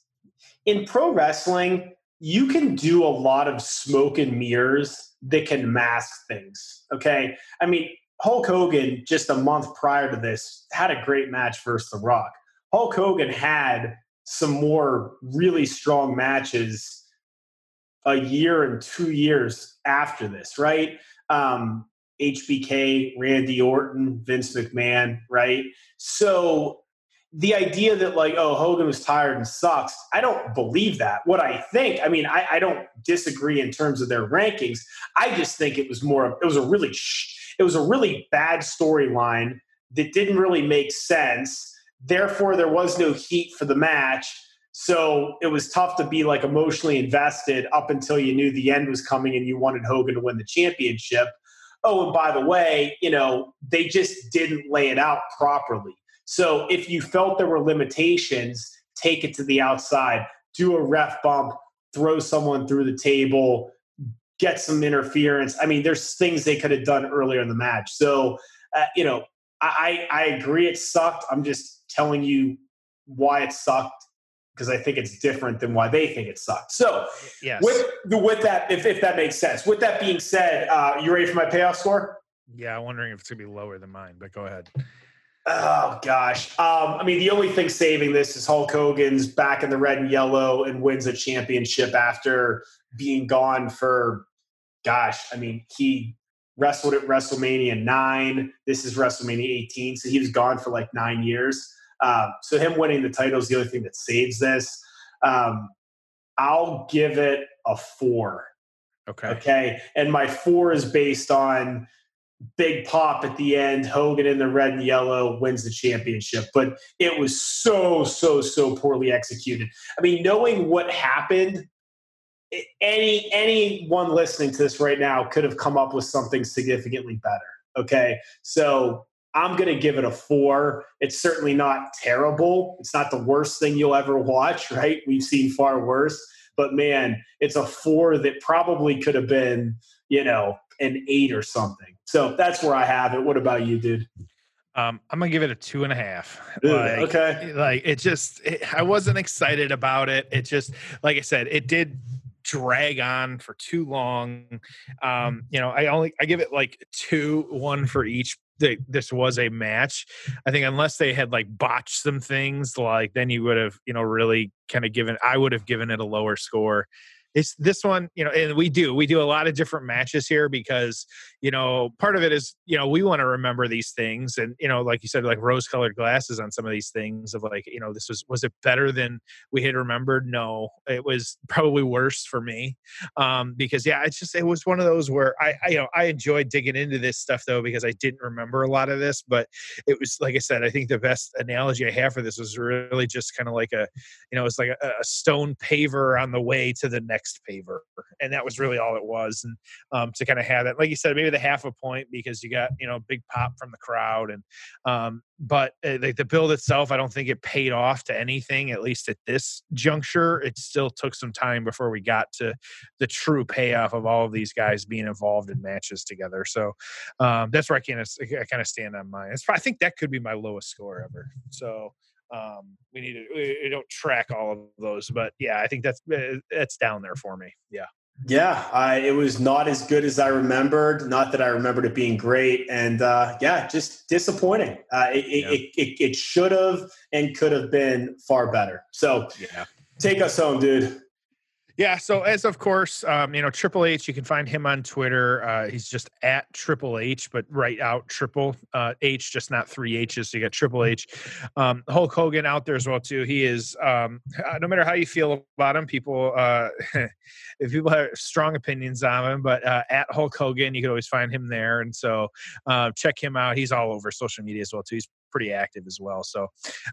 in pro wrestling, you can do a lot of smoke and mirrors that can mask things. Okay. I mean, Hulk Hogan, just a month prior to this, had a great match versus The Rock. Hulk Hogan had some more really strong matches a year and two years after this, right? Um, HBK, Randy Orton, Vince McMahon, right? So the idea that like oh hogan was tired and sucks i don't believe that. What i think i mean i, I don't disagree in terms of their rankings. I just think it was more it was a really it was a really bad storyline that didn't really make sense. Therefore there was no heat for the match. So it was tough to be like emotionally invested up until you knew the end was coming and you wanted hogan to win the championship oh and by the way you know they just didn't lay it out properly So if you felt there were limitations, take it to the outside, do a ref bump, throw someone through the table, get some interference. I mean, there's things they could have done earlier in the match. So, uh, you know, I, I agree it sucked. I'm just telling you why it sucked because I think it's different than why they think it sucked. So, yes. with with that, if, if that makes sense. With that being said, uh, you ready for my payoff score? Yeah, I'm wondering if it's gonna be lower than mine, but go ahead. Oh gosh. Um, I mean, the only thing saving this is Hulk Hogan's back in the red and yellow and wins a championship after being gone for, gosh, I mean, he wrestled at WrestleMania nine. This is WrestleMania 18, so he was gone for like nine years. Um, so him winning the title is the only thing that saves this. Um, I'll give it a four. Okay. Okay. And my four is based on big pop at the end. Hogan in the red and yellow wins the championship, but it was so, so, so poorly executed. I mean, knowing what happened, any anyone listening to this right now could have come up with something significantly better. Okay, so I'm going to give it a four. It's certainly not terrible. It's not the worst thing you'll ever watch, right? We've seen far worse, but man, it's a four that probably could have been, you know, an eight or something. So that's where I have it. What about you, dude? Um, I'm gonna give it a two and a half. Like, okay. Like it just, it, I wasn't excited about it. It just, like I said, it did drag on for too long. Um, you know, I only I give it like two, one for each. That this was a match. I think unless they had like botched some things, like then you would have, you know, really kind of given. I would have given it a lower score it's this one, you know, and we do we do a lot of different matches here because you know part of it is you know we want to remember these things and you know like you said like rose colored glasses on some of these things of like you know this was was it better than we had remembered? No, it was probably worse for me um, because yeah, it's just it was one of those where I, I you know I enjoyed digging into this stuff though because I didn't remember a lot of this, but it was like I said, I think the best analogy I have for this was really just kind of like a you know it's like a, a stone paver on the way to the next paver, and that was really all it was. And um, to kind of have that, like you said, maybe the half a point because you got you know big pop from the crowd, and um, but uh, the, the build itself, I don't think it paid off to anything. At least at this juncture, it still took some time before we got to the true payoff of all of these guys being involved in matches together. So um, that's where I kind of I kind of stand on mine. It's, I think that could be my lowest score ever. So um, we need to we, we don't track all of those, but yeah, I think that's uh, that's down there for me. Yeah. Yeah, I, it was not as good as I remembered. Not that I remembered it being great, and uh, yeah, just disappointing. Uh, it, yeah. it, it, it should have and could have been far better. So, yeah, take us home, dude. Yeah. So as of course, um, you know, Triple H, you can find him on Twitter. Uh, he's just at Triple H, but write out Triple uh, H, just not three H's. So you got Triple H. Um, Hulk Hogan out there as well too. He is. Um, uh, no matter how you feel about him, people, uh, if people have strong opinions on him, but uh, at Hulk Hogan, you can always find him there. And so uh, check him out. He's all over social media as well too. He's pretty active as well. So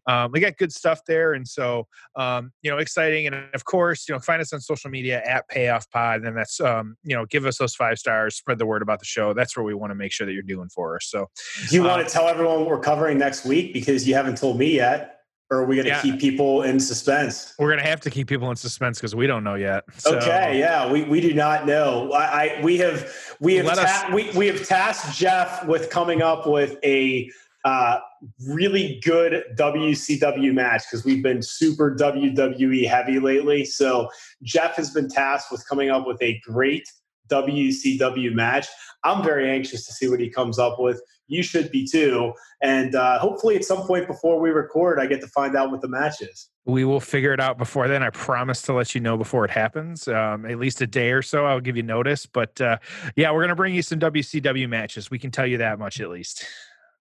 um, we got good stuff there, and so um, you know, exciting. And of course, you know, find us on social media at Payoff Pod, and that's um, you know, give us those five stars, spread the word about the show. That's where we want to make sure that you're doing for us. So, do you want to um tell everyone what we're covering next week because you haven't told me yet? Or are we going to yeah. keep people in suspense? We're going to have to keep people in suspense because we don't know yet. So. Okay, yeah, we, we do not know. I, I we have we have ta- we, we have tasked Jeff with coming up with a uh, really good WCW match because we've been super WWE heavy lately. So Jeff has been tasked with coming up with a great WCW match. I'm very anxious to see what he comes up with. You should be too. And uh, hopefully, at some point before we record, I get to find out what the match is. We will figure it out before then. I promise to let you know before it happens. Um, at least a day or so, I'll give you notice. But uh, yeah, we're going to bring you some WCW matches. We can tell you that much at least.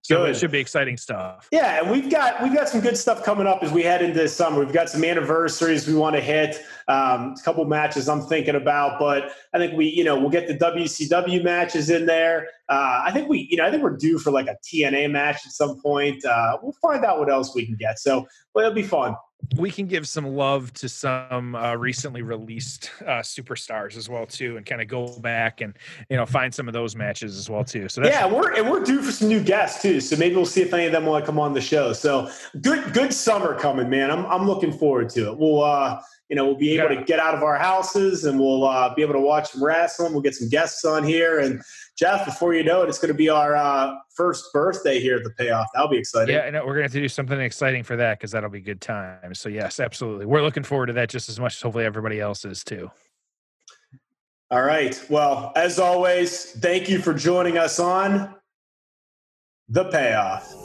So good. it should be exciting stuff. Yeah, and we've got we've got some good stuff coming up as we head into summer. We've got some anniversaries we want to hit, um, a couple matches I'm thinking about, but I think we you know we'll get the WCW matches in there. Uh, I think we you know I think we're due for like a TNA match at some point. Uh, we'll find out what else we can get. So, but it'll be fun. we can give some love to some uh, recently released uh, superstars as well too, and kind of go back and you know find some of those matches as well too. So that's yeah, we're and we're due for some new guests too. So maybe we'll see if any of them want to come on the show. So good, good summer coming, man. I'm I'm looking forward to it. We'll uh, you know we'll be able to get out of our houses and we'll uh, be able to watch some wrestling. We'll get some guests on here and Jeff, before you know it, it's going to be our uh, first birthday here at the payoff. That'll be exciting. Yeah, we're going to have to do something exciting for that because that'll be good time. So yes, absolutely, we're looking forward to that just as much as hopefully everybody else is too. All right. Well, as always, thank you for joining us on the payoff.